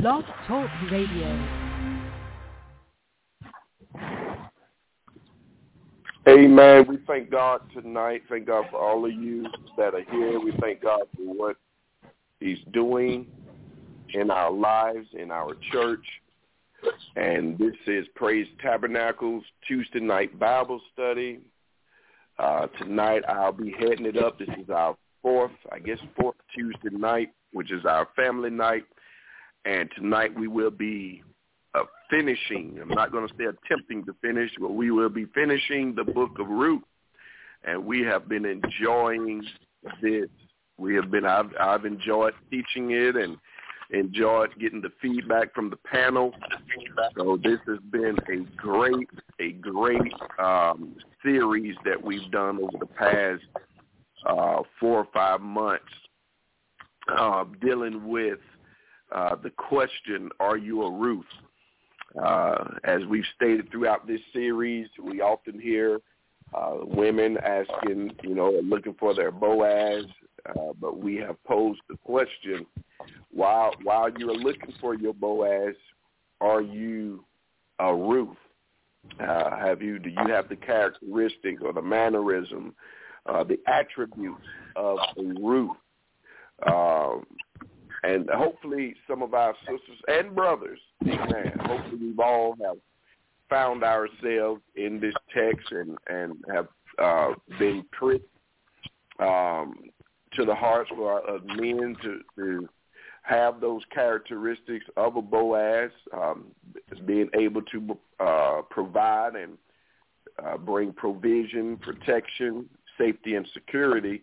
Blog Talk Radio. Amen. We thank God tonight. Thank God for all of you that are here. We thank God for what he's doing in our lives, in our church. And this is Praise Tabernacles Tuesday night Bible study. Uh, tonight I'll be heading it up. This is our fourth, I guess, fourth Tuesday night, which is our family night. And tonight we will be uh, finishing. I'm not going to say attempting to finish, but we will be finishing the book of Ruth. And we have been enjoying this. We have been, I've, I've enjoyed teaching it and enjoyed getting the feedback from the panel. So this has been a great, a great um, series that we've done over the past uh, four or five months, uh, dealing with uh, the question, are you a Ruth? Uh, as we've stated throughout this series, we often hear uh, women asking, you know, looking for their Boaz, uh, but we have posed the question, while while you are looking for your Boaz, are you a Ruth? Uh, have you do you have the characteristics or the mannerism, uh, the attributes of a Ruth? Um, and hopefully some of our sisters and brothers, amen, hopefully we've all have found ourselves in this text and, and have uh, been pricked um, to the hearts of, men to, to have those characteristics of a Boaz, um, being able to uh, provide and uh, bring provision, protection, safety, and security,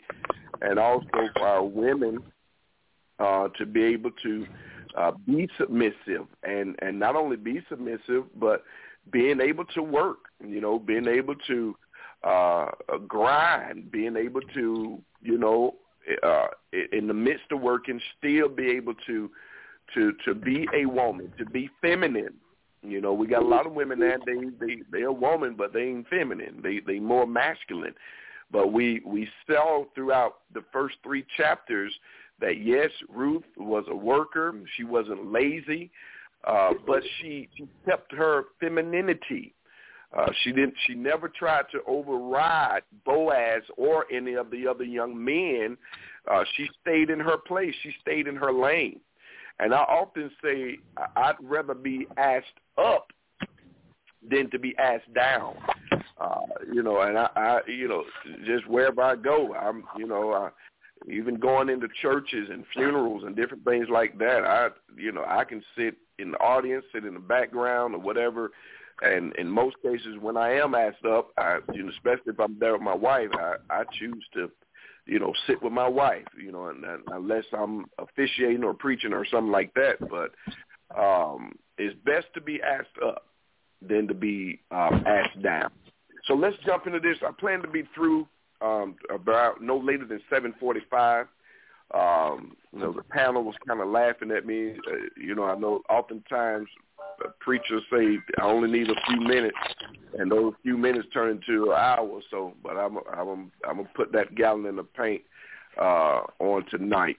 and also for our women uh, to be able to uh, be submissive and and not only be submissive, but being able to work. You know, being able to uh, grind, being able to you know uh, in the midst of working, still be able to to to be a woman, to be feminine. You know, we got a lot of women that they they they're a woman, but they ain't feminine. They they more masculine. But we we saw throughout the first three chapters that yes, Ruth was a worker. She wasn't lazy, uh, but she, she kept her femininity. Uh, she didn't. She never tried to override Boaz or any of the other young men. Uh, she stayed in her place. She stayed in her lane. And I often say I'd rather be asked up than to be asked down. Uh, you know, and I, I, you know, just wherever I go, I'm, you know, I, even going into churches and funerals and different things like that, I you know I can sit in the audience, sit in the background or whatever. And in most cases, when I am asked up, I, you know, especially if I'm there with my wife, I, I choose to, you know, sit with my wife, you know, and, and unless I'm officiating or preaching or something like that. But um, it's best to be asked up than to be um, asked down. So let's jump into this. I plan to be through um, about no later than 7:45. Um, you know, the panel was kind of laughing at me. Uh, you know, I know oftentimes preachers say I only need a few minutes, and those few minutes turn into an hour or so. But I'm I'm I'm gonna put that gallon in the paint uh, on tonight.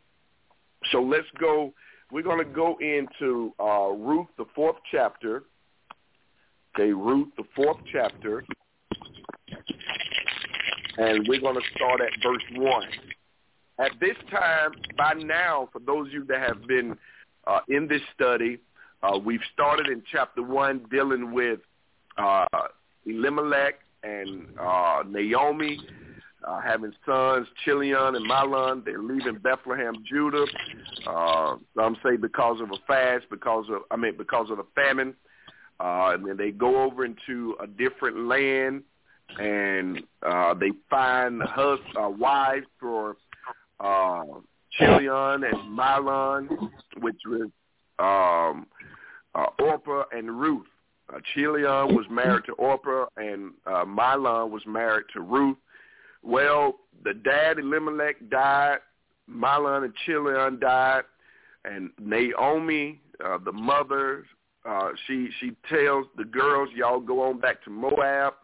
So let's go. We're gonna go into uh, Ruth, the fourth chapter. Okay, Ruth, the fourth chapter, and we're going to start at verse 1. At this time, by now, for those of you that have been uh, in this study, uh, we've started in chapter 1 dealing with uh, Elimelech and uh, Naomi uh, having sons, Chilion and Mahlon. They're leaving Bethlehem, Judah. Uh, some say because of a fast, because of I mean because of the famine. And then they go over into a different land and uh, they find hus- uh, wives for uh, Chilion and Mahlon, which was um, uh, Orpah and Ruth. Uh, Chilion was married to Orpah, and uh, Mahlon was married to Ruth. Well, the dad Elimelech died, Mahlon and Chilion died, and Naomi, uh, the mother, uh, she she tells the girls, y'all go on back to Moab.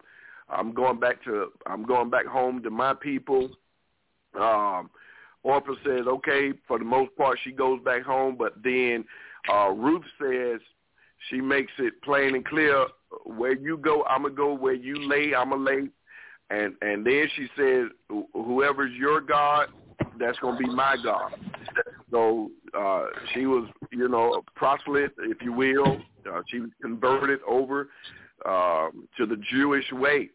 I'm going back to I'm going back home to my people. Um, Orpah says, okay, for the most part, she goes back home, but then uh, Ruth says she makes it plain and clear, where you go, I'm to go. Where you lay, I'm to lay. And, and then she says, whoever's your God, that's to be my God. So uh, she was, you know, a proselyte, if you will. Uh, she was converted over um, to the Jewish way.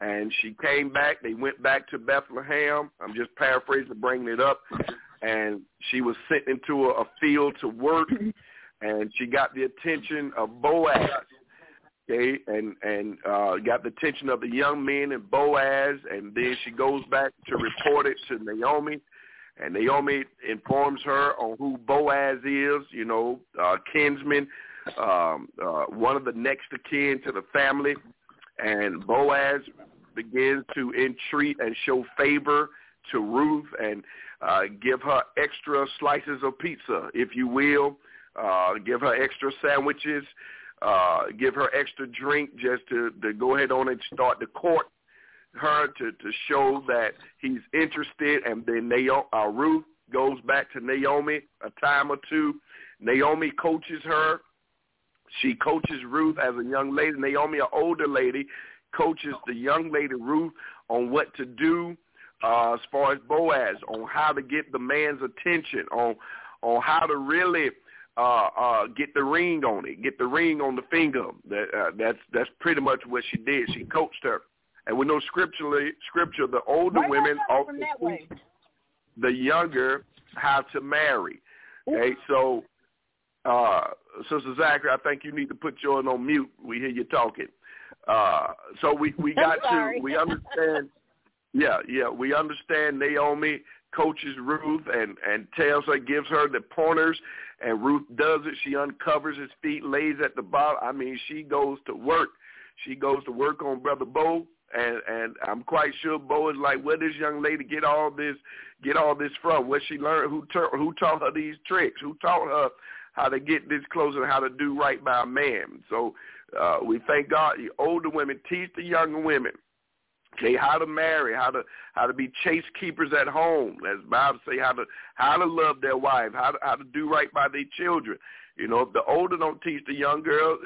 And she came back. They went back to Bethlehem. I'm just paraphrasing, bringing it up. And she was sent into a, a field to work, and she got the attention of Boaz. Okay, and and uh, got the attention of the young men and Boaz, and then she goes back to report it to Naomi, and Naomi informs her on who Boaz is, you know, uh, kinsman, um, uh, one of the next of kin to the family, and Boaz begins to entreat and show favor to Ruth and uh, give her extra slices of pizza, if you will, uh, give her extra sandwiches, uh, give her extra drink just to, to go ahead on and start to court her to, to show that he's interested. And then Naomi, uh, Ruth goes back to Naomi a time or two. Naomi coaches her she coaches Ruth as a young lady. Naomi, an older lady, coaches the young lady Ruth on what to do uh, as far as Boaz, on how to get the man's attention, on on how to really uh, uh, get the ring on it, get the ring on the finger. That uh, that's that's pretty much what she did. She coached her, and we know scripturally, scripture, the older Why women also teach the younger how to marry. Okay, so uh, Sister Zachary, I think you need to put yours on mute. We hear you talking. Uh, so we we got to we understand. Yeah, yeah, we understand Naomi coaches Ruth and and tells her, gives her the pointers, and Ruth does it. She uncovers his feet, lays at the bottom. I mean, she goes to work. She goes to work on Brother Bo, and and I'm quite sure Bo is like, where this young lady get all this get all this from? Where she learned? Who ta- who taught her these tricks? Who taught her how to get this close and how to do right by a man. So uh, we thank God. The older women teach the younger women. Okay, how to marry, how to how to be chase keepers at home. As Bible say, how to how to love their wife, how to how to do right by their children. You know, if the older don't teach the young girls,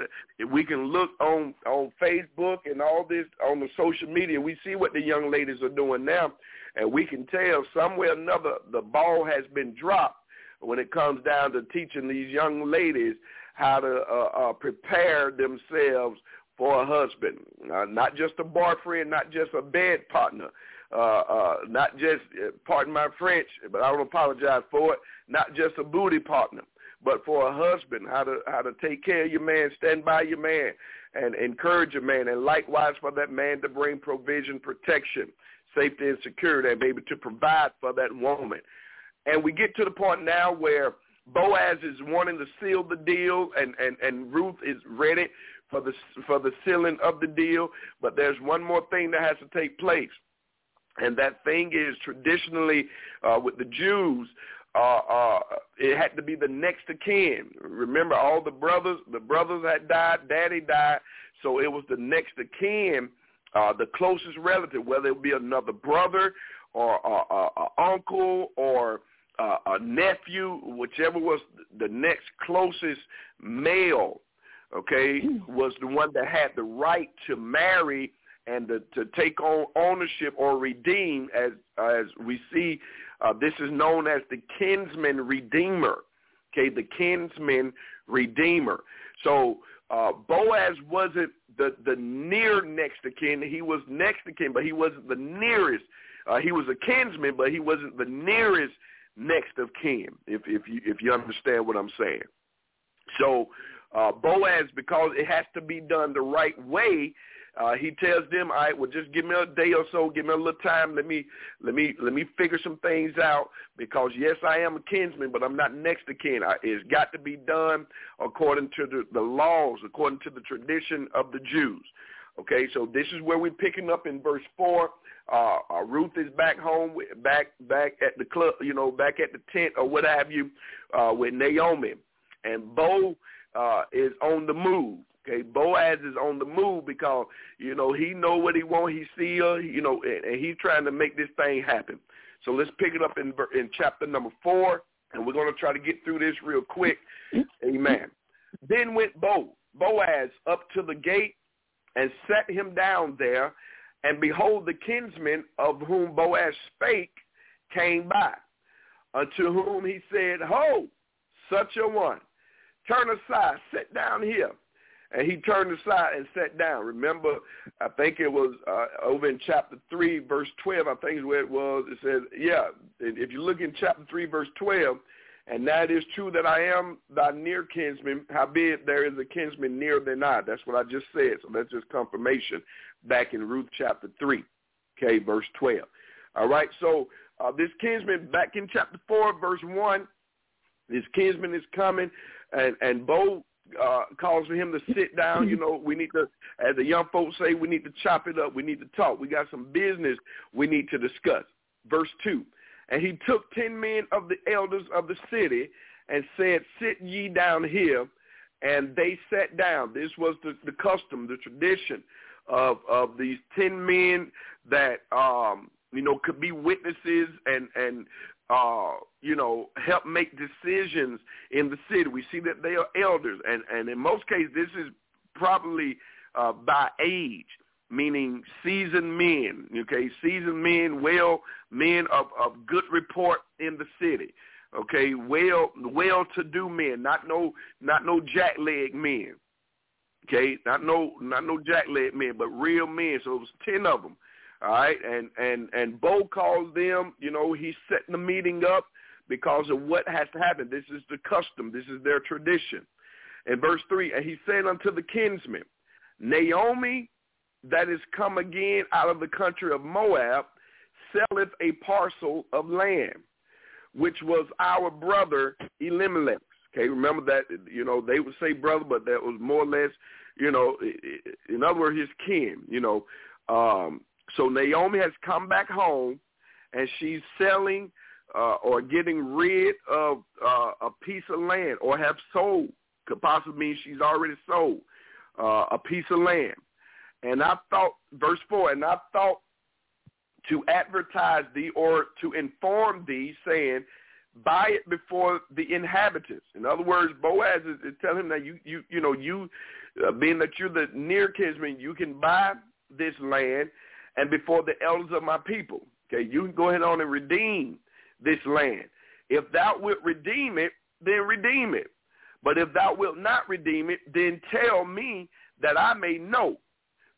we can look on on Facebook and all this on the social media, we see what the young ladies are doing now, and we can tell somewhere or another the ball has been dropped when it comes down to teaching these young ladies how to uh, uh, prepare themselves for a husband, uh, not just a boyfriend, not just a bed partner, uh, uh, not just, uh, pardon my French, but I don't apologize for it, not just a booty partner, but for a husband, how to how to take care of your man, stand by your man, and encourage your man, and likewise for that man to bring provision, protection, safety, and security, and be able to provide for that woman. And we get to the point now where Boaz is wanting to seal the deal, and, and, and Ruth is ready for the for the sealing of the deal. But there's one more thing that has to take place, and that thing is traditionally uh, with the Jews, uh, uh, it had to be the next of kin. Remember, all the brothers, the brothers had died, daddy died, so it was the next of kin, uh, the closest relative, whether it be another brother or uh, uh, uncle or uh, a nephew, whichever was the next closest male, okay, was the one that had the right to marry and to, to take on ownership or redeem, as as we see, uh, this is known as the kinsman redeemer. Okay, the kinsman redeemer. So uh, Boaz wasn't the the near next to kin. He was next to kin, but he wasn't the nearest. Uh, he was a kinsman, but he wasn't the nearest next of kin, if if you if you understand what I'm saying. So uh, Boaz, because it has to be done the right way, uh, he tells them, "All right, well, just give me a day or so, give me a little time. Let me let me let me figure some things out. Because yes, I am a kinsman, but I'm not next to kin. I, it's got to be done according to the, the laws, according to the tradition of the Jews." Okay, so this is where we're picking up in verse four. Uh, uh, Ruth is back home, back back at the club, you know, back at the tent or what have you, uh, with Naomi, and Bo uh, is on the move. Okay, Boaz is on the move because you know he know what he want. He see her, you know, and, and he's trying to make this thing happen. So let's pick it up in in chapter number four, and we're going to try to get through this real quick. Amen. Then went Bo, Boaz up to the gate and set him down there, and behold, the kinsman of whom Boaz spake came by, unto whom he said, Ho, such a one, turn aside, sit down here. And he turned aside and sat down. Remember, I think it was uh, over in chapter 3, verse 12, I think is where it was. It says, yeah, if you look in chapter 3, verse 12, and that is true that I am thy near kinsman, howbeit there is a kinsman nearer than I. That's what I just said. So that's just confirmation back in Ruth chapter 3, okay, verse 12. All right, so uh, this kinsman, back in chapter 4, verse 1, this kinsman is coming, and, and Bo uh, calls for him to sit down. You know, we need to, as the young folks say, we need to chop it up. We need to talk. We got some business we need to discuss. Verse 2, and he took ten men of the elders of the city and said, sit ye down here. And they sat down. This was the, the custom, the tradition of, of these ten men that, um, you know, could be witnesses and, and uh, you know, help make decisions in the city. We see that they are elders, and, and in most cases, this is probably uh, by age, meaning seasoned men, okay, seasoned men, well, men of, of good report in the city, okay, well, well-to-do men, not no, not no jackleg men, okay, not no, not no jackleg men, but real men. So it was ten of them all right, and and and Bo calls them. You know, he's setting the meeting up because of what has to happen. This is the custom. This is their tradition. In verse three, and he said unto the kinsmen, Naomi, that is come again out of the country of Moab, selleth a parcel of land, which was our brother Elimelech. Okay, remember that, you know, they would say brother, but that was more or less, you know, in other words, his kin, you know. Um, so Naomi has come back home, and she's selling uh, or getting rid of uh, a piece of land, or have sold. Could possibly mean she's already sold uh, a piece of land. And I thought, verse four, and I thought to advertise thee or to inform thee, saying, buy it before the inhabitants. In other words, Boaz is, is telling him that you, you, you know, you, uh, being that you're the near kinsman, you can buy this land and before the elders of my people. Okay, you can go ahead on and redeem this land. If thou wilt redeem it, then redeem it. But if thou wilt not redeem it, then tell me that I may know.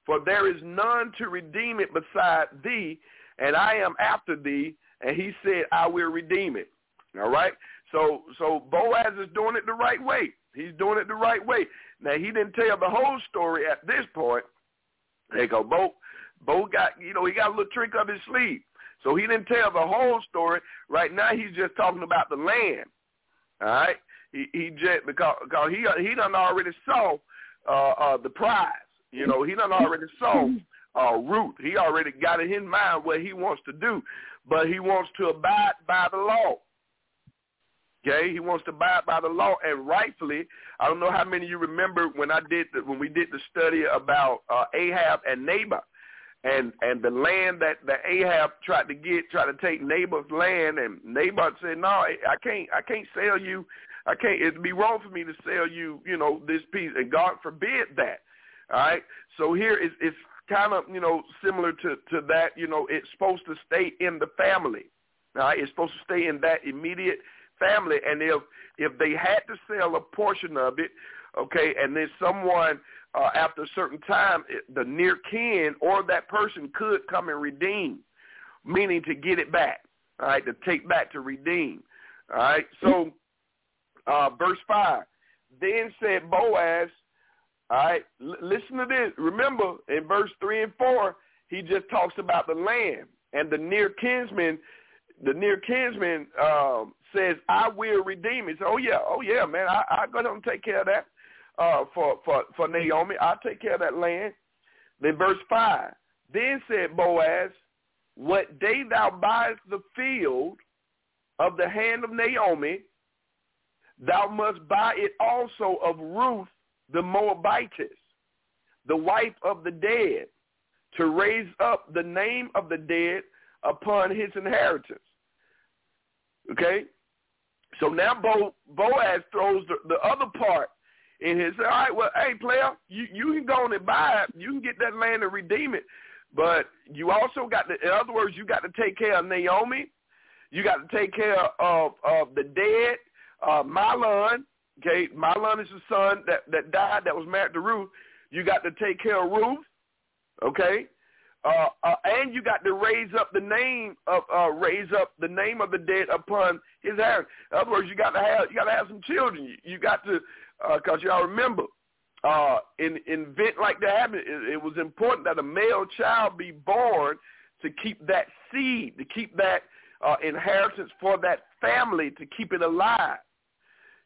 For there is none to redeem it beside thee, and I am after thee. And he said, I will redeem it. All right? So so Boaz is doing it the right way. He's doing it the right way. Now, he didn't tell the whole story at this point. They go, Bo, Bo got, you know, he got a little trick up his sleeve. So he didn't tell the whole story. Right now he's just talking about the land. All right? He he just because, because he he done already saw uh uh the prize. You know, he done already saw uh Ruth. He already got it in mind what he wants to do. But he wants to abide by the law. Okay, he wants to abide by the law, and rightfully, I don't know how many of you remember when I did the, when we did the study about uh, Ahab and Naboth and and the land that the Ahab tried to get, tried to take Naboth's land, and Naboth said, "No, I can't. I can't sell you. I can't. It'd be wrong for me to sell you, you know, this piece." And God forbid that. All right. So here is it's kind of you know similar to to that. You know, it's supposed to stay in the family. Right. It's supposed to stay in that immediate family. And if if they had to sell a portion of it, okay, and then someone uh, after a certain time, the near kin or that person could come and redeem, meaning to get it back, all right, to take back to redeem. All right, so uh, verse 5, then said Boaz, all right, l- listen to this. Remember, in verse 3 and 4, he just talks about the land. And the near kinsman, the near kinsman um, says, I will redeem it. Oh, yeah, oh, yeah, man, I, I'm going to take care of that uh, for, for, for Naomi. I'll take care of that land. Then verse 5. Then said Boaz, what day thou buyest the field of the hand of Naomi, thou must buy it also of Ruth the Moabitess, the wife of the dead, to raise up the name of the dead upon his inheritance. Okay? So now Bo, Boaz throws the, the other part in his, all right, well, hey, player, you, you can go on and buy it. You can get that land and redeem it. But you also got to, in other words, you got to take care of Naomi. You got to take care of, of the dead, uh, Mahlon. Okay, Mahlon is the son that, that died that was married to Ruth. You got to take care of Ruth. Okay, uh, uh, and you got to raise up the name of uh, raise up the name of the dead upon his heir. In other words, you got to have you got to have some children. You, you got to because uh, y'all remember uh, in in event like that happened, it, it was important that a male child be born to keep that seed, to keep that uh, inheritance for that family, to keep it alive.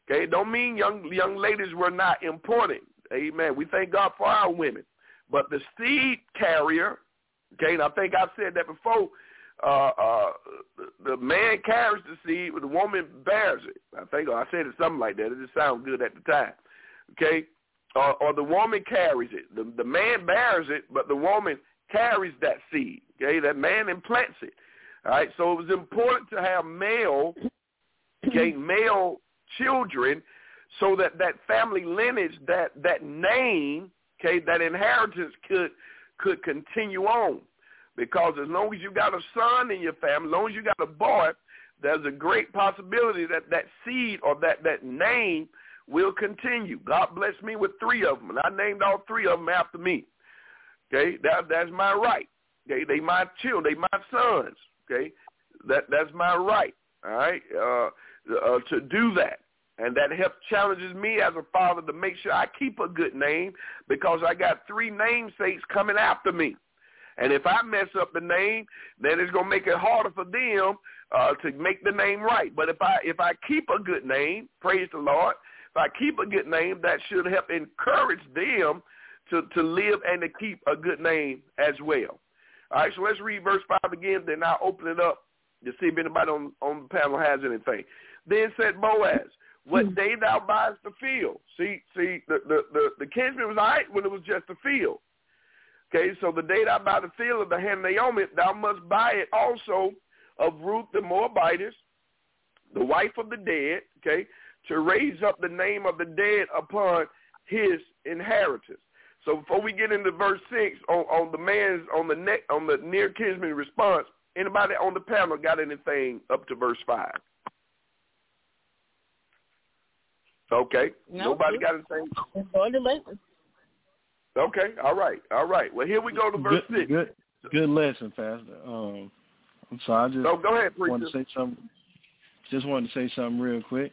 Okay, don't mean young young ladies were not important. Amen. We thank God for our women, but the seed carrier Okay, and I think I've said that before. Uh, uh, the man carries the seed, but the woman bears it. I think I said it something like that. It just sounded good at the time. Okay, or, or the woman carries it. The, the man bears it, but the woman carries that seed. Okay, that man implants it. All right, so it was important to have male, okay, male children, so that that family lineage, that that name, okay, that inheritance could could continue on. Because as long as you got a son in your family, as long as you got a boy, there's a great possibility that that seed or that, that name will continue. God blessed me with three of them, and I named all three of them after me. Okay, that that's my right. Okay, they my children, they my sons. Okay, that that's my right. All right, uh, uh, to do that. And that helps challenges me as a father to make sure I keep a good name because I got three namesakes coming after me. And if I mess up the name, then it's gonna make it harder for them uh, to make the name right. But if I if I keep a good name, praise the Lord, if I keep a good name, that should help encourage them to to live and to keep a good name as well. All right, so let's read verse five again. Then I'll open it up to see if anybody on on the panel has anything. Then said Boaz, what mm-hmm. day thou buyest the field. See, see, the, the, the, the kinsman was all right when it was just a field. Okay, so the day thou buy the field of the hand Naomi, thou must buy it also of Ruth the Moabitess, the wife of the dead, okay, to raise up the name of the dead upon his inheritance. So before we get into verse six on, on the man's on the neck on the near kinsman response, anybody on the panel got anything up to verse five? Okay. No, Nobody got anything? Okay. All right. All right. Well, here we go to verse good, six. Good, good lesson, Pastor. Um, I'm so I just oh, go ahead, wanted to say something. Just wanted to say something real quick.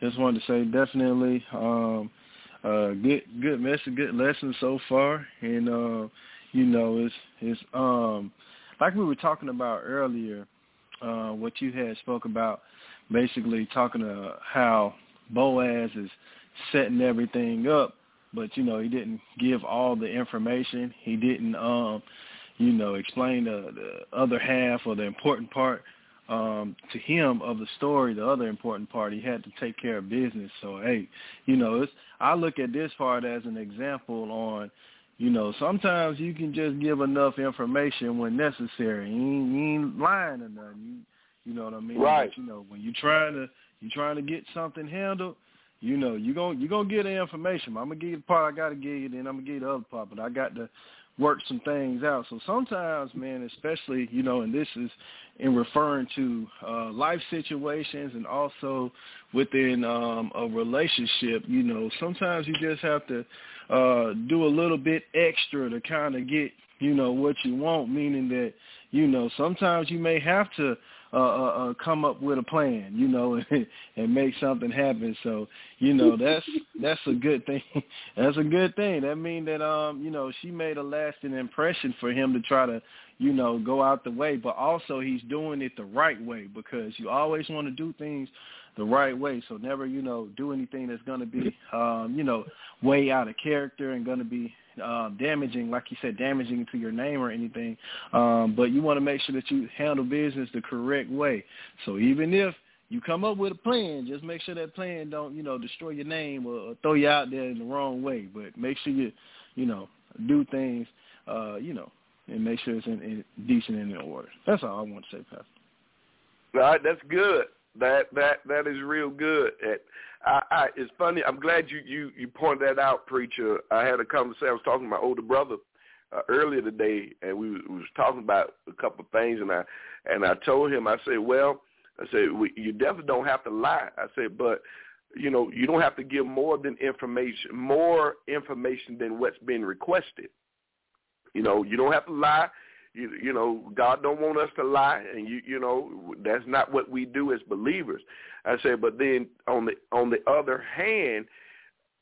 Just wanted to say definitely um, uh, good good message, good lesson so far, and uh, you know it's it's um, like we were talking about earlier. Uh, what you had spoke about, basically talking to how Boaz is setting everything up, but you know he didn't give all the information. He didn't, um, you know, explain the, the other half or the important part um, to him of the story. The other important part, he had to take care of business. So hey, you know, it's I look at this part as an example on. You know, sometimes you can just give enough information when necessary. You ain't, you ain't lying or nothing. You, know what I mean? Right. But, you know, when you're trying to you're trying to get something handled, you know, you going you gonna get the information. I'm gonna give you the part I gotta give you, then I'm gonna give you the other part. But I got to work some things out. So sometimes, man, especially you know, and this is in referring to uh, life situations and also within um, a relationship. You know, sometimes you just have to uh, do a little bit extra to kind of get you know what you want. Meaning that you know sometimes you may have to uh, uh, uh, come up with a plan, you know, and, and make something happen. So, you know, that's that's a good thing. that's a good thing. That means that um, you know, she made a lasting impression for him to try to, you know, go out the way, but also he's doing it the right way because you always want to do things the right way. So never, you know, do anything that's going to be, um, you know, way out of character and going to be uh, damaging, like you said, damaging to your name or anything. Um, but you want to make sure that you handle business the correct way. So even if you come up with a plan, just make sure that plan don't, you know, destroy your name or, or throw you out there in the wrong way. But make sure you, you know, do things, uh, you know, and make sure it's in, in decent and in order. That's all I want to say, Pastor. All right, that's good. That that that is real good. I, I, it's funny. I'm glad you you you pointed that out, preacher. I had a conversation. I was talking to my older brother uh, earlier today, and we, we was talking about a couple of things, and I and I told him, I said, well, I said we, you definitely don't have to lie. I said, but you know, you don't have to give more than information, more information than what's been requested. You know, you don't have to lie you, you know, God don't want us to lie, and you you know that's not what we do as believers. I said, but then on the on the other hand,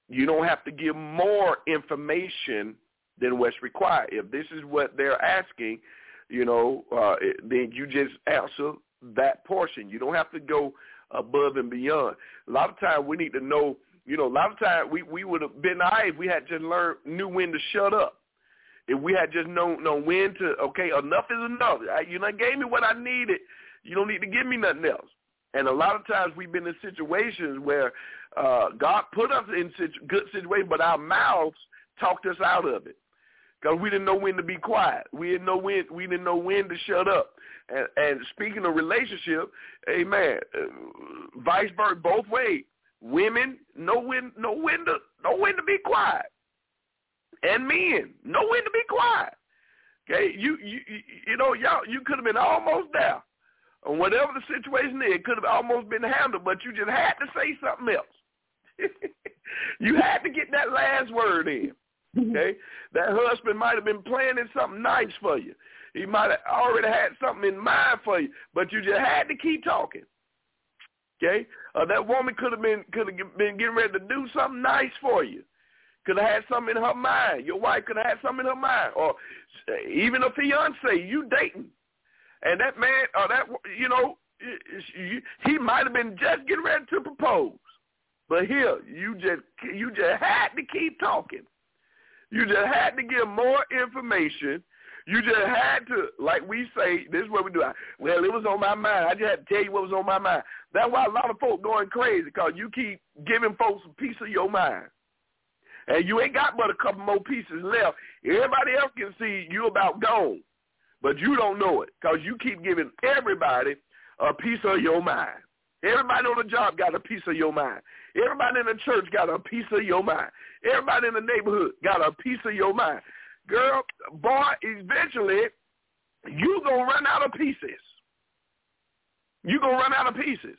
you don't have to give more information than what's required. If this is what they're asking, you know, uh, then you just answer that portion. You don't have to go above and beyond. A lot of times we need to know, you know, a lot of times we, we would have been if we had just learned, knew when to shut up if we had just known known when to okay, enough is enough. You know, gave me what I needed. You don't need to give me nothing else. And a lot of times we've been in situations where uh, God put us in situ- good situations, but our mouths talked us out of it because we didn't know when to be quiet. We didn't know when we didn't know when to shut up. And, and speaking of relationship, amen. Uh, vice versa, both ways. Women know when know when to know when to be quiet and men know when to be quiet. Okay, you you you know y'all you could have been almost there, and whatever the situation is, it could have almost been handled, but you just had to say something else. you had to get that last word in. Okay, that husband might have been planning something nice for you. He might have already had something in mind for you, but you just had to keep talking. Okay, uh, that woman could have been could have been getting ready to do something nice for you could have had something in her mind. Your wife could have had something in her mind, or uh, even a fiance you dating, and that man or that you know he might have been just getting ready to propose, but here you just you just had to keep talking. You just had to give more information. You just had to, like we say, this is what we do. Well, it was on my mind. I just had to tell you what was on my mind. That's why a lot of folks going crazy because you keep giving folks a piece of your mind. And you ain't got but a couple more pieces left. Everybody else can see you about gone, but you don't know it because you keep giving everybody a piece of your mind. Everybody on the job got a piece of your mind. Everybody in the church got a piece of your mind. Everybody in the neighborhood got a piece of your mind. Girl, boy, eventually you gonna run out of pieces. You gonna run out of pieces.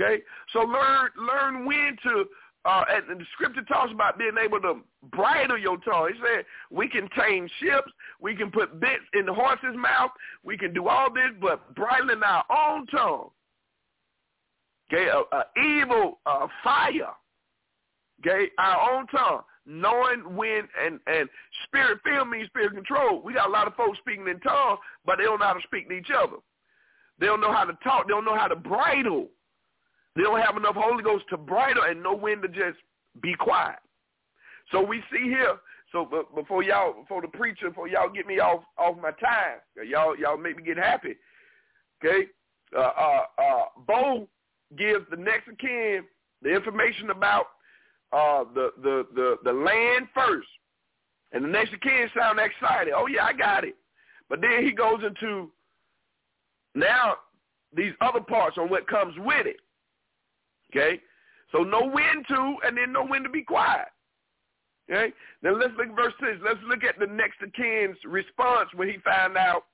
Okay? So learn learn when to uh, and the scripture talks about being able to bridle your tongue. He said we can tame ships, we can put bits in the horse's mouth, we can do all this, but bridling our own tongue. Okay, a, a evil uh, fire. Okay, our own tongue, knowing when and and spirit filled means spirit control. We got a lot of folks speaking in tongues, but they don't know how to speak to each other. They don't know how to talk. They don't know how to bridle they don't have enough Holy Ghost to bridle and know when to just be quiet. So we see here. So before y'all, before the preacher, before y'all get me off off my time, y'all y'all make me get happy. Okay, uh, uh, uh, Bo gives the next of kin the information about uh, the, the the the land first, and the next of kin sound excited. Oh yeah, I got it. But then he goes into now these other parts on what comes with it. Okay? So know when to and then know when to be quiet. Okay? Now let's look at verse 6. Let's look at the next of kin's response when he found out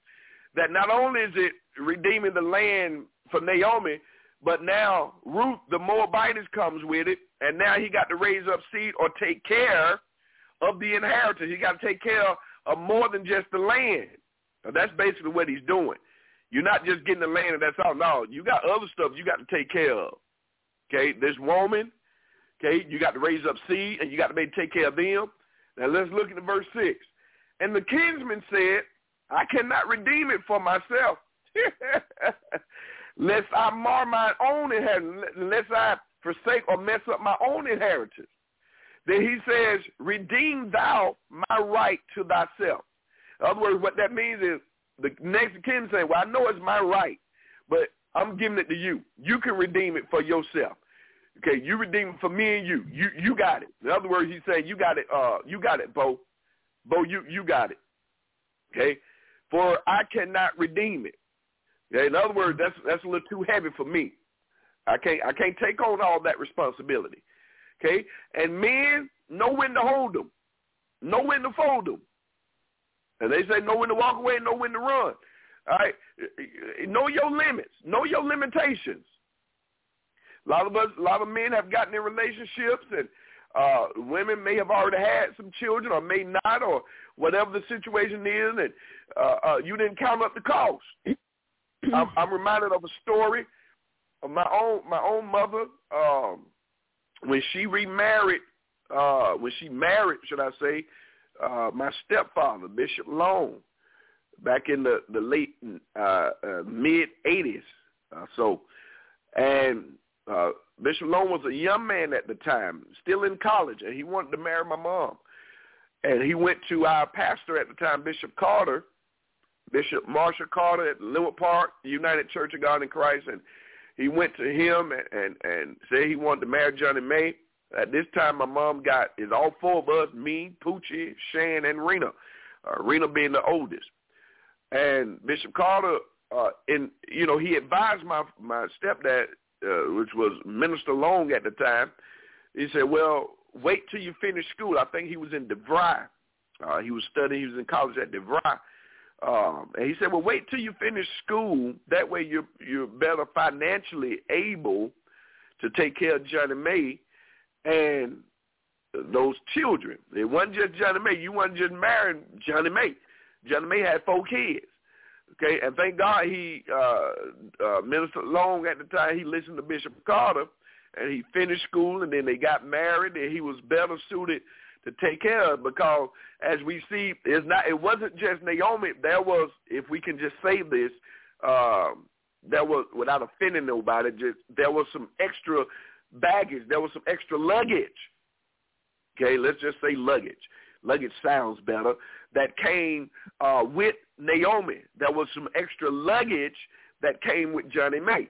that not only is it redeeming the land for Naomi, but now Ruth, the Moabitess, comes with it, and now he got to raise up seed or take care of the inheritance. He got to take care of more than just the land. Now, that's basically what he's doing. You're not just getting the land and that's all. No, you got other stuff you got to take care of. Okay, this woman, okay, you got to raise up seed and you got to maybe take care of them. Now let's look at verse 6. And the kinsman said, I cannot redeem it for myself, lest I mar my own inheritance, lest I forsake or mess up my own inheritance. Then he says, redeem thou my right to thyself. In other words, what that means is the next king saying, well, I know it's my right, but I'm giving it to you. You can redeem it for yourself. Okay, you redeem it for me and you. You you got it. In other words, he's saying you got it. Uh, you got it, Bo. Bo, you you got it. Okay, for I cannot redeem it. Okay? In other words, that's that's a little too heavy for me. I can't I can't take on all that responsibility. Okay? And men know when to hold them, know when to fold them. And they say know when to walk away, know when to run. All right? Know your limits. Know your limitations. A lot of us, a lot of men have gotten in relationships, and uh, women may have already had some children, or may not, or whatever the situation is, and uh, uh, you didn't count up the cost. I'm, I'm reminded of a story of my own my own mother um, when she remarried. Uh, when she married, should I say, uh, my stepfather, Bishop Long, back in the the late uh, uh, mid '80s. Uh, so, and uh, Bishop Long was a young man at the time, still in college, and he wanted to marry my mom. And he went to our pastor at the time, Bishop Carter, Bishop Marshall Carter at Linwood Park, United Church of God in Christ, and he went to him and, and, and said he wanted to marry Johnny May. At this time, my mom got is all four of us, me, Poochie, Shan, and Rena. Uh, Rena being the oldest. And Bishop Carter, uh, in you know, he advised my my stepdad, uh, which was Minister Long at the time. He said, "Well, wait till you finish school." I think he was in DeVry. Uh, he was studying. He was in college at DeVry. Um, and he said, "Well, wait till you finish school. That way, you're you're better financially able to take care of Johnny May and those children. It wasn't just Johnny May. You wasn't just marrying Johnny May. Johnny May had four kids. Okay, and thank God he uh, uh, Minister Long at the time he listened to Bishop Carter, and he finished school, and then they got married, and he was better suited to take care of because as we see, it's not it wasn't just Naomi. There was, if we can just say this, um, there was without offending nobody, just there was some extra baggage. There was some extra luggage. Okay, let's just say luggage. Luggage sounds better. That came uh, with Naomi. There was some extra luggage that came with Johnny May.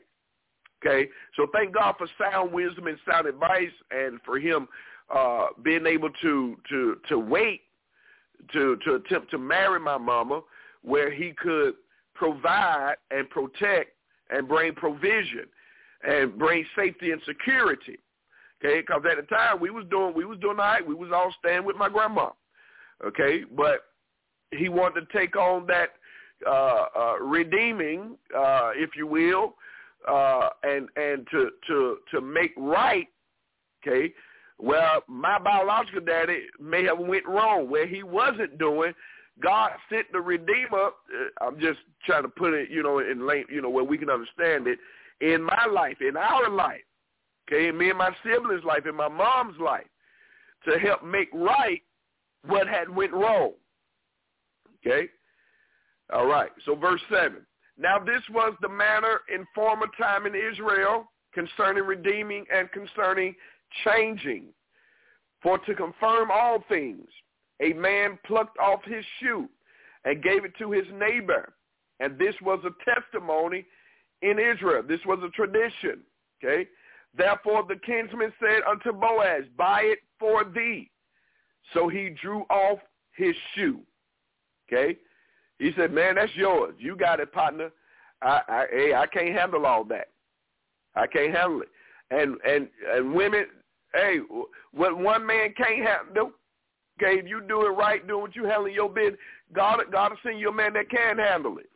Okay, so thank God for sound wisdom and sound advice, and for him uh, being able to to to wait to to attempt to marry my mama, where he could provide and protect and bring provision and bring safety and security. Okay, because at the time we was doing we was doing all right. We was all staying with my grandma. Okay, but he wanted to take on that uh, uh, redeeming, uh, if you will, uh, and and to to to make right. Okay, well, my biological daddy may have went wrong where he wasn't doing. God sent the Redeemer. Uh, I'm just trying to put it, you know, in length, you know, where we can understand it in my life, in our life, okay, in me and my siblings' life, in my mom's life, to help make right what had went wrong. Okay? All right. So verse 7. Now this was the manner in former time in Israel concerning redeeming and concerning changing. For to confirm all things, a man plucked off his shoe and gave it to his neighbor. And this was a testimony in Israel. This was a tradition. Okay. Therefore the kinsman said unto Boaz, Buy it for thee. So he drew off his shoe. Okay. He said, Man, that's yours. You got it, partner. I, I, hey, I can't handle all that. I can't handle it. And and and women, hey, what one man can't handle, okay, if you do it right, doing what you handle your business, God, God will send you a man that can handle it.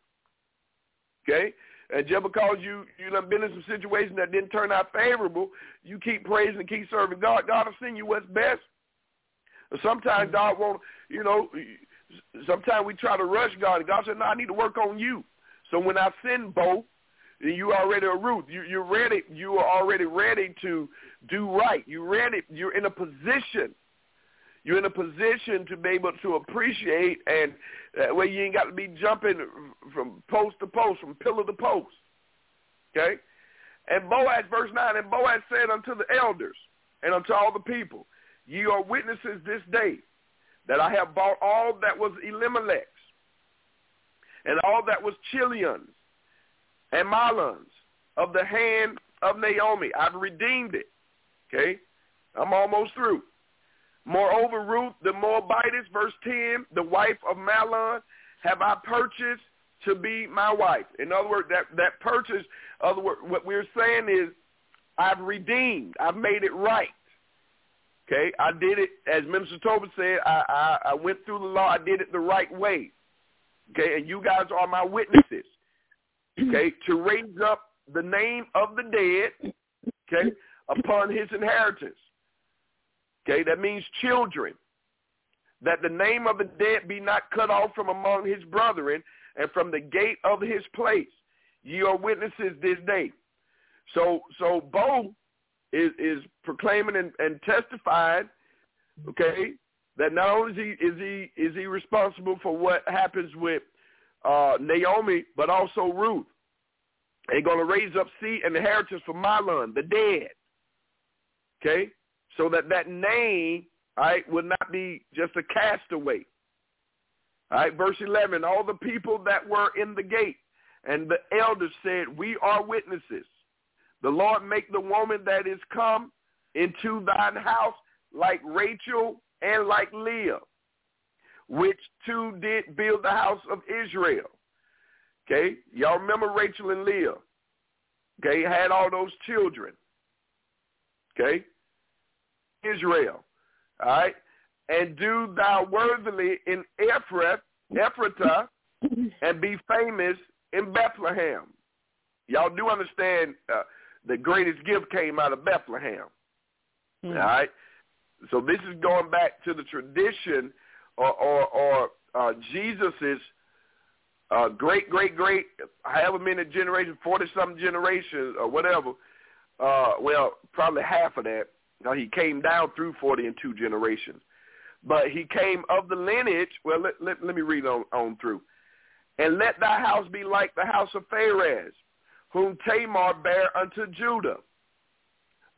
Okay? And just because you you have been in some situations that didn't turn out favorable, you keep praising and keep serving God. God will send you what's best. Sometimes mm-hmm. God won't, you know, sometimes we try to rush God. And God said, no, I need to work on you. So when I send both, you already a Ruth. You, you're ready. You are already ready to do right. You're ready. You're in a position. You're in a position to be able to appreciate, and uh, that way you ain't got to be jumping from post to post, from pillar to post. Okay? And Boaz, verse 9, and Boaz said unto the elders and unto all the people, Ye are witnesses this day that I have bought all that was Elimelech's and all that was Chilion's and Mahlon's of the hand of Naomi. I've redeemed it. Okay? I'm almost through. Moreover, Ruth the Moabitess, verse 10, the wife of Mahlon, have I purchased to be my wife. In other words, that, that purchase, other words, what we're saying is I've redeemed. I've made it right. Okay, I did it as Minister Tobin said. I, I I went through the law. I did it the right way. Okay, and you guys are my witnesses. Okay, to raise up the name of the dead. Okay, upon his inheritance. Okay, that means children. That the name of the dead be not cut off from among his brethren and from the gate of his place. Ye are witnesses this day. So so Bo is is proclaiming and, and testifying, okay, that not only is he is he is he responsible for what happens with uh, Naomi, but also Ruth. They're going to raise up seed and inheritance for Mahlon, the dead. Okay, so that that name, right, would not be just a castaway. All right, verse 11, all the people that were in the gate and the elders said, we are witnesses. The Lord make the woman that is come into thine house like Rachel and like Leah, which two did build the house of Israel. Okay, y'all remember Rachel and Leah? Okay, had all those children. Okay, Israel. All right, and do thou worthily in Ephrath, Ephratah, and be famous in Bethlehem. Y'all do understand uh, the greatest gift came out of Bethlehem. Mm. All right. So this is going back to the tradition or, or, or uh, Jesus's uh, great, great, great, however many generations, 40-something generations or whatever. Uh, well, probably half of that. Now, he came down through 40 and two generations. But he came of the lineage. Well, let, let, let me read on, on through. And let thy house be like the house of Pharez, whom Tamar bare unto Judah,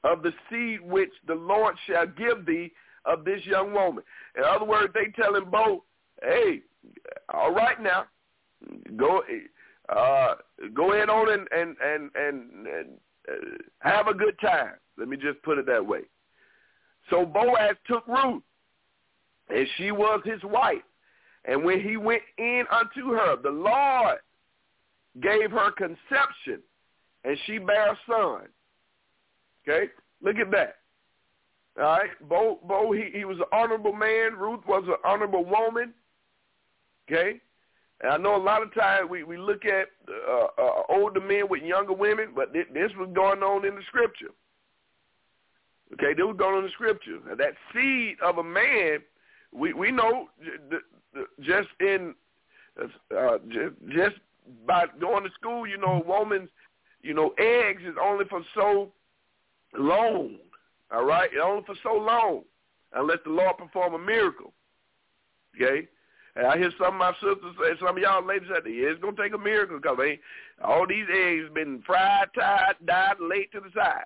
of the seed which the Lord shall give thee of this young woman. In other words, they tell him both, hey, all right now, go uh, go ahead on and and and, and, and uh, have a good time. Let me just put it that way. So Boaz took Ruth, and she was his wife. And when he went in unto her, the Lord gave her conception, and she bare a son. Okay, look at that. All right, Bo, Bo he, he was an honorable man. Ruth was an honorable woman. Okay, and I know a lot of times we, we look at uh, uh, older men with younger women, but th- this was going on in the scripture. Okay, this was going on in the scripture. That seed of a man, we we know just in uh, just by going to school, you know, woman's, you know, eggs is only for so long. All right, only for so long, unless the Lord perform a miracle. Okay. And I hear some of my sisters say, some of y'all ladies say, yeah, it's gonna take a miracle because all these eggs been fried, tied, dyed, laid to the side.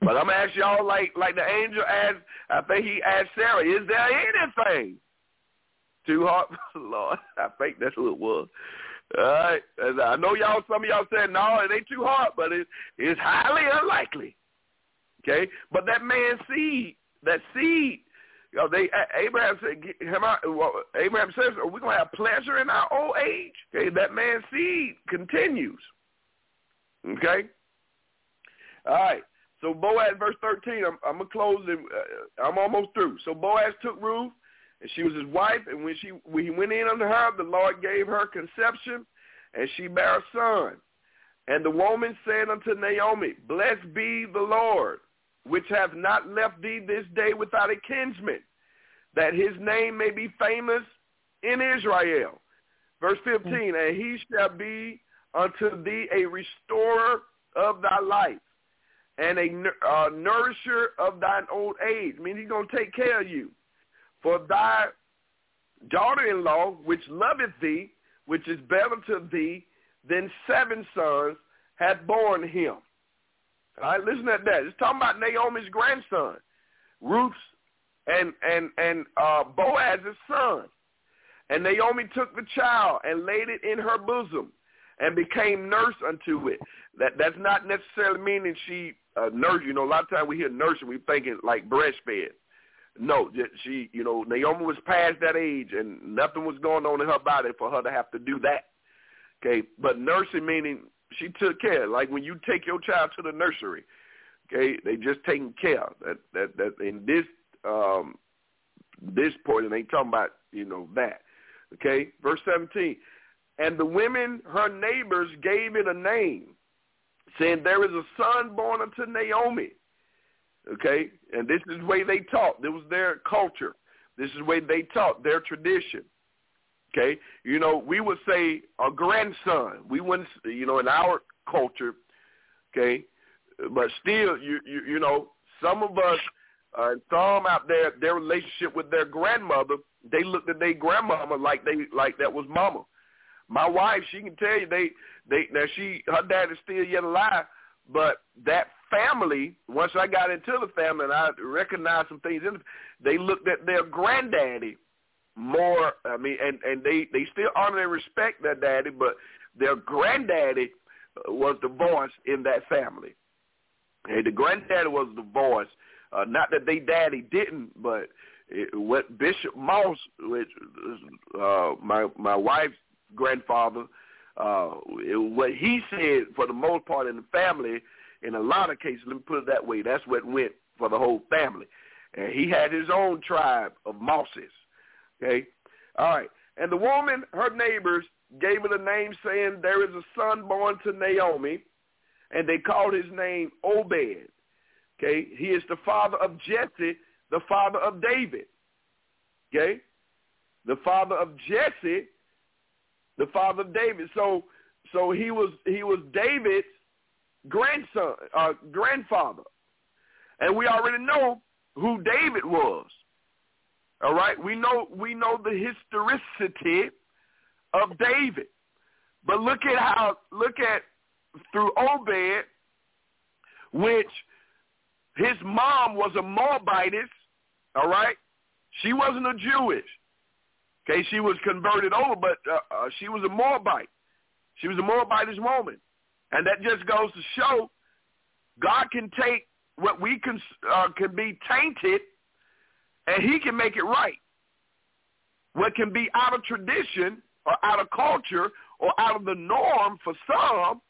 But I'm gonna ask y'all like like the angel asked. I think he asked Sarah, is there anything too hard Lord. I think that's what it was. All right. I know y'all, some of y'all said, no, it ain't too hard, but it, it's highly unlikely. Okay? But that man's seed, that seed, you know, they Abraham said, Abraham says, are we going to have pleasure in our old age? Okay? That man's seed continues. Okay? All right. So Boaz, verse 13, I'm, I'm going to close it. Uh, I'm almost through. So Boaz took Ruth and she was his wife. And when she when he went in unto her, the Lord gave her conception, and she bare a son. And the woman said unto Naomi, Blessed be the Lord, which hath not left thee this day without a kinsman, that his name may be famous in Israel. Verse 15, and he shall be unto thee a restorer of thy life and a uh, nourisher of thine old age. I mean, he's going to take care of you. For thy daughter-in-law, which loveth thee, which is better to thee than seven sons, hath borne him. All right, listen at that. It's talking about Naomi's grandson, Ruth's and and and uh, Boaz's son. And Naomi took the child and laid it in her bosom, and became nurse unto it. That that's not necessarily meaning she uh, nursed. You know, a lot of times we hear nursing, we thinking like breastfed. No, she, you know, Naomi was past that age, and nothing was going on in her body for her to have to do that. Okay, but nursing meaning she took care. Like when you take your child to the nursery, Okay, they just taking care. That that that in this um this point, and they talking about you know that. Okay, verse seventeen. And the women, her neighbors, gave it a name, saying, "There is a son born unto Naomi." Okay, and this is the way they taught. This was their culture. This is the way they taught their tradition. Okay, you know, we would say a grandson. We wouldn't, you know, in our culture. Okay, but still, you you you know, some of us, uh, some out there, their relationship with their grandmother, they looked at their grandmama like they like that was mama. My wife, she can tell you they they now she her dad is still yet alive, but that family, once I got into the family and I recognized some things in it, they looked at their granddaddy more I mean and and they they still honor and respect their daddy, but their granddaddy was the voice in that family. And the granddaddy was the voice. Uh, not that they daddy didn't, but it, what Bishop Moss, which uh, my my wife's grandfather, uh, it, what he said for the most part in the family, in a lot of cases, let me put it that way, that's what went for the whole family. And he had his own tribe of Mosses. Okay? All right. And the woman, her neighbors, gave it a name saying, there is a son born to Naomi, and they called his name Obed. Okay? He is the father of Jesse, the father of David. Okay? The father of Jesse, the father of David. So so he was he was David's grandson, uh, grandfather. And we already know who David was. All right, we know we know the historicity of David, but look at how look at through Obed, which his mom was a Moabitess. All right, she wasn't a Jewish. Okay, she was converted over, but uh, uh, she was a Moabite. She was a Moabitish woman, and that just goes to show God can take what we can uh, can be tainted and he can make it right. What can be out of tradition or out of culture or out of the norm for some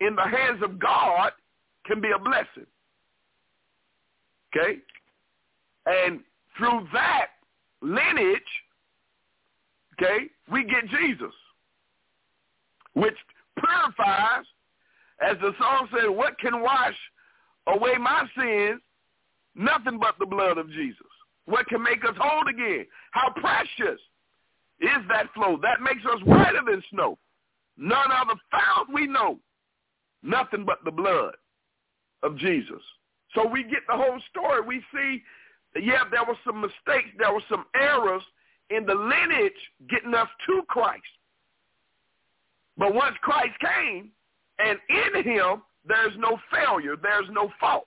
in the hands of God can be a blessing. Okay? And through that lineage, okay, we get Jesus, which purifies, as the song said, what can wash away my sins? Nothing but the blood of Jesus. What can make us whole again? How precious is that flow? That makes us whiter than snow. None other found we know. Nothing but the blood of Jesus. So we get the whole story. We see, yeah, there were some mistakes. There were some errors in the lineage getting us to Christ. But once Christ came, and in him, there's no failure. There's no fault.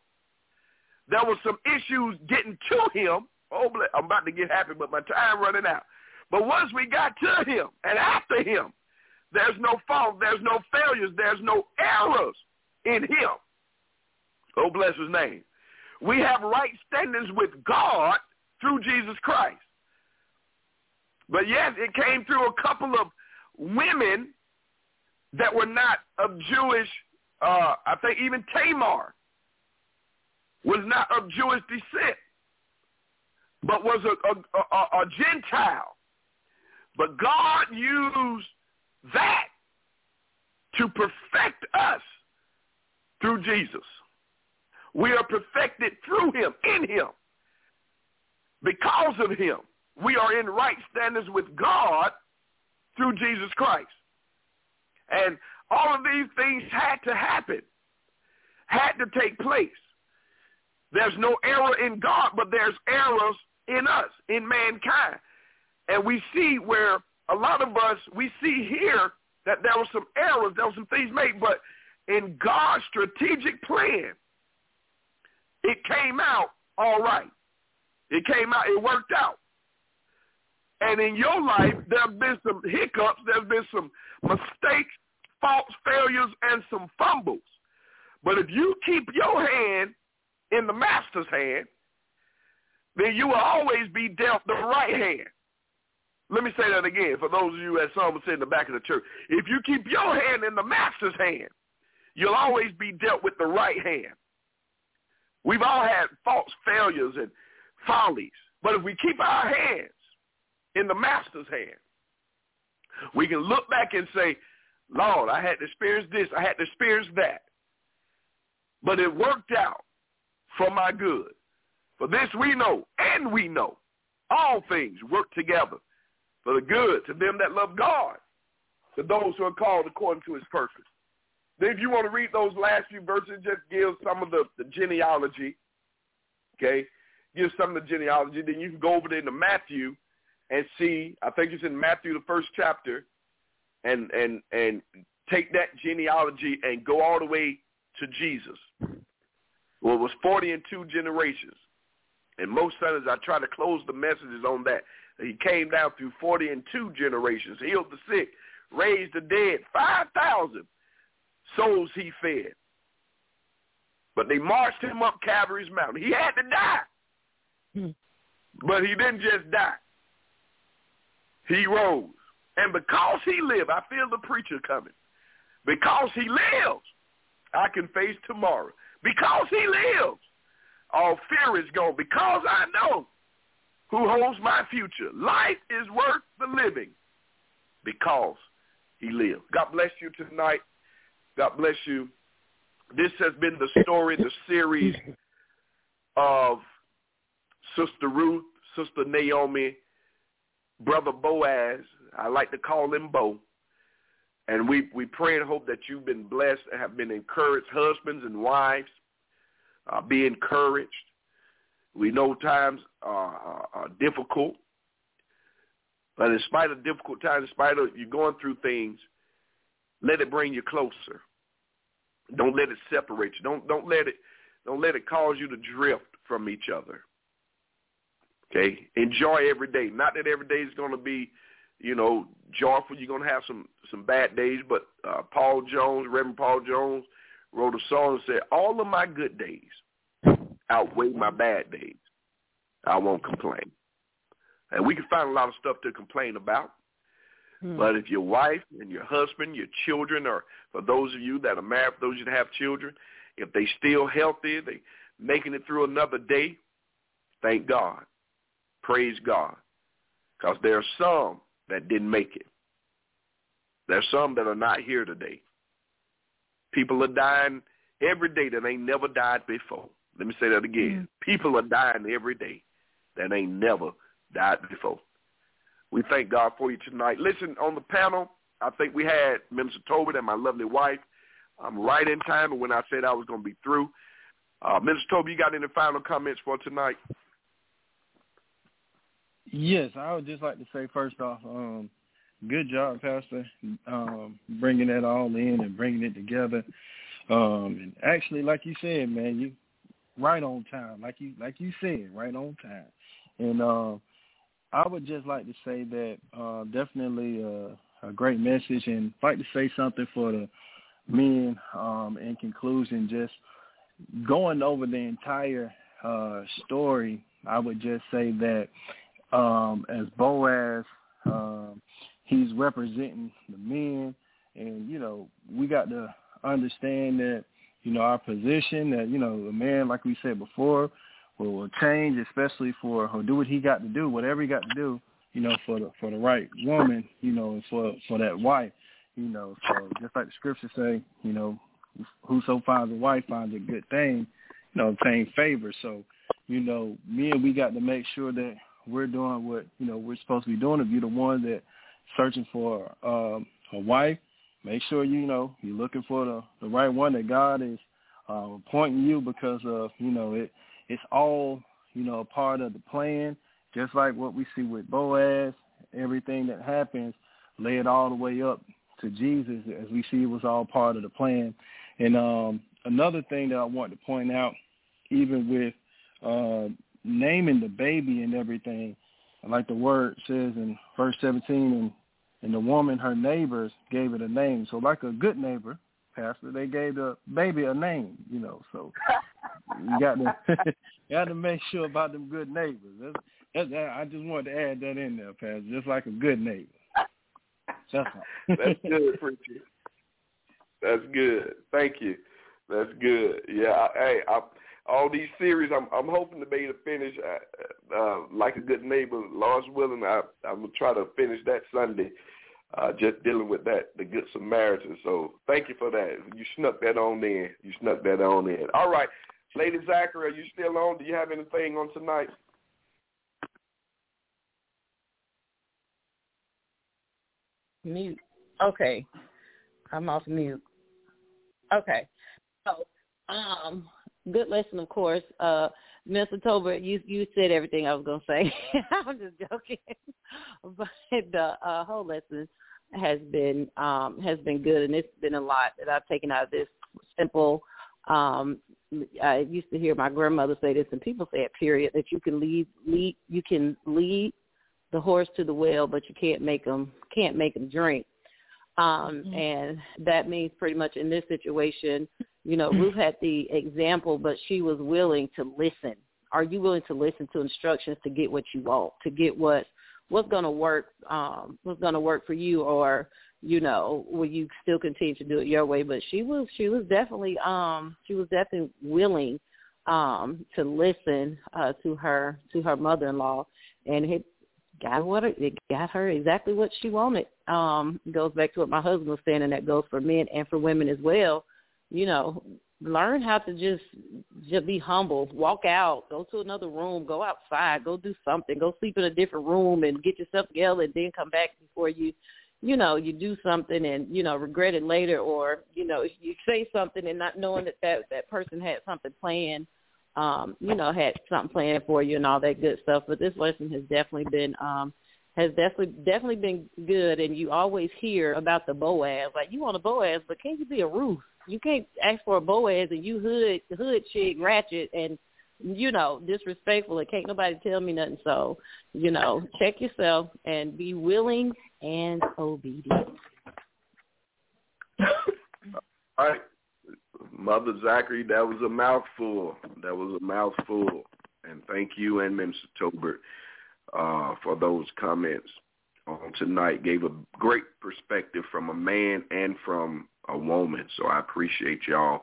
There were some issues getting to him Oh, I'm about to get happy, but my time running out. But once we got to him and after him, there's no fault, there's no failures, there's no errors in him. Oh, bless his name. We have right standings with God through Jesus Christ. But yes, it came through a couple of women that were not of Jewish, uh, I think even Tamar was not of Jewish descent but was a, a, a, a Gentile. But God used that to perfect us through Jesus. We are perfected through him, in him. Because of him, we are in right standards with God through Jesus Christ. And all of these things had to happen, had to take place. There's no error in God, but there's errors in us, in mankind. And we see where a lot of us, we see here that there were some errors, there were some things made, but in God's strategic plan, it came out all right. It came out, it worked out. And in your life, there have been some hiccups, there have been some mistakes, faults, failures, and some fumbles. But if you keep your hand in the master's hand, then you will always be dealt the right hand. Let me say that again for those of you as some would say in the back of the church. If you keep your hand in the master's hand, you'll always be dealt with the right hand. We've all had false failures and follies. But if we keep our hands in the master's hand, we can look back and say, Lord, I had to experience this, I had to experience that. But it worked out for my good. For this we know, and we know, all things work together for the good to them that love God, to those who are called according to his purpose. Then if you want to read those last few verses, just give some of the, the genealogy, okay? Give some of the genealogy. Then you can go over there to Matthew and see, I think it's in Matthew, the first chapter, and, and, and take that genealogy and go all the way to Jesus. Well, it was 40 and two generations. And most Sundays I try to close the messages on that. He came down through 40 and two generations, healed the sick, raised the dead, 5,000 souls he fed. But they marched him up Calvary's mountain. He had to die. Hmm. But he didn't just die. He rose. And because he lives, I feel the preacher coming. Because he lives, I can face tomorrow. Because he lives, all fear is gone. Because I know who holds my future. Life is worth the living because he lives. God bless you tonight. God bless you. This has been the story, the series of Sister Ruth, Sister Naomi, Brother Boaz. I like to call him Bo. And we, we pray and hope that you've been blessed and have been encouraged, husbands and wives. Uh, be encouraged. We know times are, are, difficult. But in spite of difficult times, in spite of you going through things, let it bring you closer. Don't let it separate you. Don't don't let it don't let it cause you to drift from each other. Okay? Enjoy every day. Not that every day is going to be, you know, joyful. You're going to have some some bad days, but uh, Paul Jones, Reverend Paul Jones, wrote a song and said, "All of my good days outweigh my bad days. I won't complain." And we can find a lot of stuff to complain about. Hmm. But if your wife and your husband, your children, or for those of you that are married, for those of you that have children, if they still healthy, they making it through another day, thank God. Praise God. Because there are some that didn't make it. There's some that are not here today. People are dying every day that ain't never died before. Let me say that again. Mm. People are dying every day that ain't never died before. We thank God for you tonight. Listen, on the panel, I think we had Minister Tobin and my lovely wife. I'm right in time when I said I was going to be through. Uh, Minister Toby, you got any final comments for tonight? Yes, I would just like to say first off, um, good job, Pastor, um, bringing that all in and bringing it together. Um, and actually, like you said, man, you right on time, like you like you said, right on time. And uh, I would just like to say that uh, definitely a great message, and like to say something for the men um, in conclusion. Just going over the entire uh, story, I would just say that um, as Boaz, um, he's representing the men, and you know we got to understand that you know our position that you know the man, like we said before, will, will change, especially for or do what he got to do, whatever he got to do, you know, for the for the right woman, you know, for for that wife, you know. So just like the scriptures say, you know, whoso finds a wife finds a good thing, you know, obtain favor. So, you know, me and we got to make sure that we're doing what you know we're supposed to be doing. If you're the one that searching for um, a wife, make sure you know you're looking for the the right one that God is uh, appointing you because of you know it it's all you know a part of the plan. Just like what we see with Boaz, everything that happens led all the way up to Jesus, as we see it was all part of the plan. And um, another thing that I want to point out, even with uh, naming the baby and everything, like the word says in verse 17, and, and the woman, her neighbors, gave it a name. So like a good neighbor, Pastor, they gave the baby a name, you know. So you got to you got to make sure about them good neighbors. That's, that's, I just wanted to add that in there, Pastor, just like a good neighbor. That's, That's good, preacher. That's good. Thank you. That's good. Yeah. I, hey, I, all these series. I'm I'm hoping to be able to finish uh, uh, like a good neighbor, Lord's willing. I I'm gonna try to finish that Sunday. Uh, just dealing with that, the Good Samaritan. So thank you for that. You snuck that on in. You snuck that on in. All right, Lady Zachary, are you still on? Do you have anything on tonight? Mute. Okay. I'm off mute. Okay. So, um, good lesson, of course. Uh, Mr. Tolbert, you you said everything I was gonna say. I'm just joking, but the uh, whole lesson has been um, has been good, and it's been a lot that I've taken out of this simple. Um, I used to hear my grandmother say this, and people say it. Period. That you can lead lead you can lead the horse to the well, but you can't make them can't make them drink. Um, mm-hmm. And that means pretty much in this situation, you know, Ruth had the example, but she was willing to listen. Are you willing to listen to instructions to get what you want, to get what what's going to work, um, what's going to work for you, or you know, will you still continue to do it your way? But she was, she was definitely, um, she was definitely willing um to listen uh to her to her mother-in-law and it got what it got her exactly what she wanted. Um, goes back to what my husband was saying, and that goes for men and for women as well. You know, learn how to just just be humble. Walk out, go to another room, go outside, go do something, go sleep in a different room, and get yourself together, and then come back before you, you know, you do something and you know regret it later, or you know, you say something and not knowing that that that person had something planned um, you know, had something planned for you and all that good stuff. But this lesson has definitely been um has definitely definitely been good and you always hear about the Boaz. Like you want a Boaz, but can't you be a Ruth? You can't ask for a Boaz and you hood hood chick ratchet and you know, disrespectful and can't nobody tell me nothing. So, you know, check yourself and be willing and obedient. All right. Mother Zachary, that was a mouthful. That was a mouthful. And thank you and Minister Tolbert uh, for those comments on tonight. Gave a great perspective from a man and from a woman. So I appreciate y'all.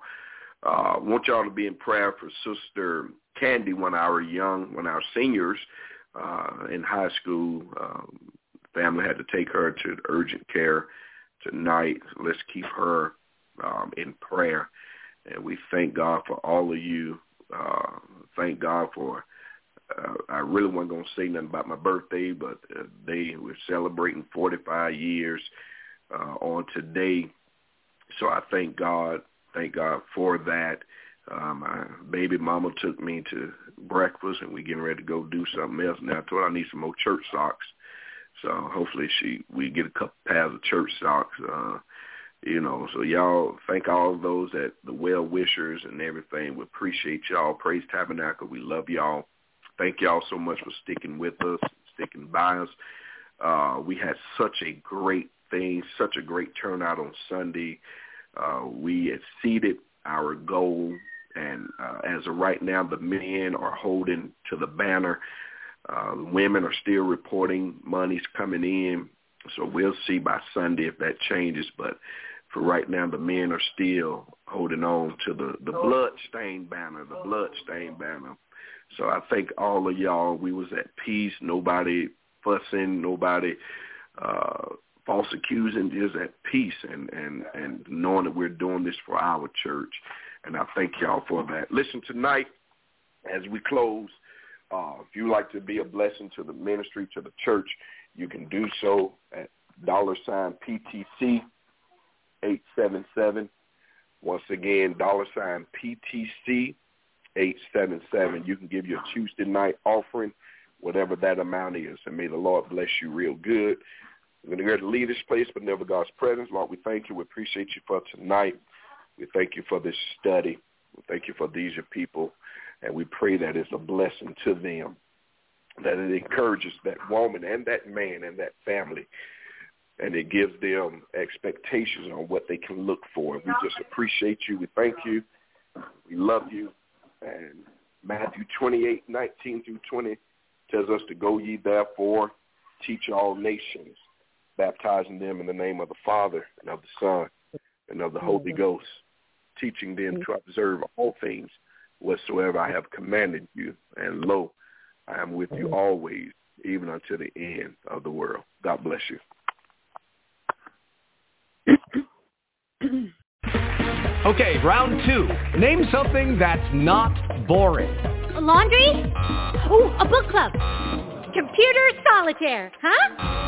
Uh, want y'all to be in prayer for Sister Candy when our young, when our seniors uh, in high school, um, family had to take her to urgent care tonight. Let's keep her um, in prayer. And we thank God for all of you. Uh, thank God for, uh, I really wasn't going to say nothing about my birthday, but uh, they were celebrating 45 years uh, on today. So I thank God, thank God for that. Uh, my baby mama took me to breakfast and we getting ready to go do something else. Now I told her I need some more church socks. So hopefully she we get a couple pairs of church socks. Uh you know, so y'all thank all those that the well wishers and everything. We appreciate y'all. Praise Tabernacle. We love y'all. Thank y'all so much for sticking with us, sticking by us. Uh, we had such a great thing, such a great turnout on Sunday. Uh, we exceeded our goal, and uh, as of right now, the men are holding to the banner. Uh, women are still reporting money's coming in, so we'll see by Sunday if that changes. But for right now, the men are still holding on to the the blood-stained banner, the blood-stained banner. So I thank all of y'all. We was at peace. Nobody fussing. Nobody uh, false accusing. Just at peace and and and knowing that we're doing this for our church. And I thank y'all for that. Listen tonight as we close. Uh, if you like to be a blessing to the ministry, to the church, you can do so at dollar sign PTC 877. Once again, dollar sign PTC 877. You can give your Tuesday night offering, whatever that amount is. And may the Lord bless you real good. We're going to go to leave this place, but never God's presence. Lord, we thank you. We appreciate you for tonight. We thank you for this study. We thank you for these your people. And we pray that it's a blessing to them, that it encourages that woman and that man and that family and it gives them expectations on what they can look for. And we just appreciate you. We thank you. We love you. And Matthew 28, 19 through 20 tells us to go ye therefore, teach all nations, baptizing them in the name of the Father and of the Son and of the Holy mm-hmm. Ghost, teaching them to observe all things whatsoever I have commanded you. And lo, I am with you mm-hmm. always, even until the end of the world. God bless you. okay, round two. Name something that's not boring. A laundry? Ooh, a book club. Computer solitaire, huh?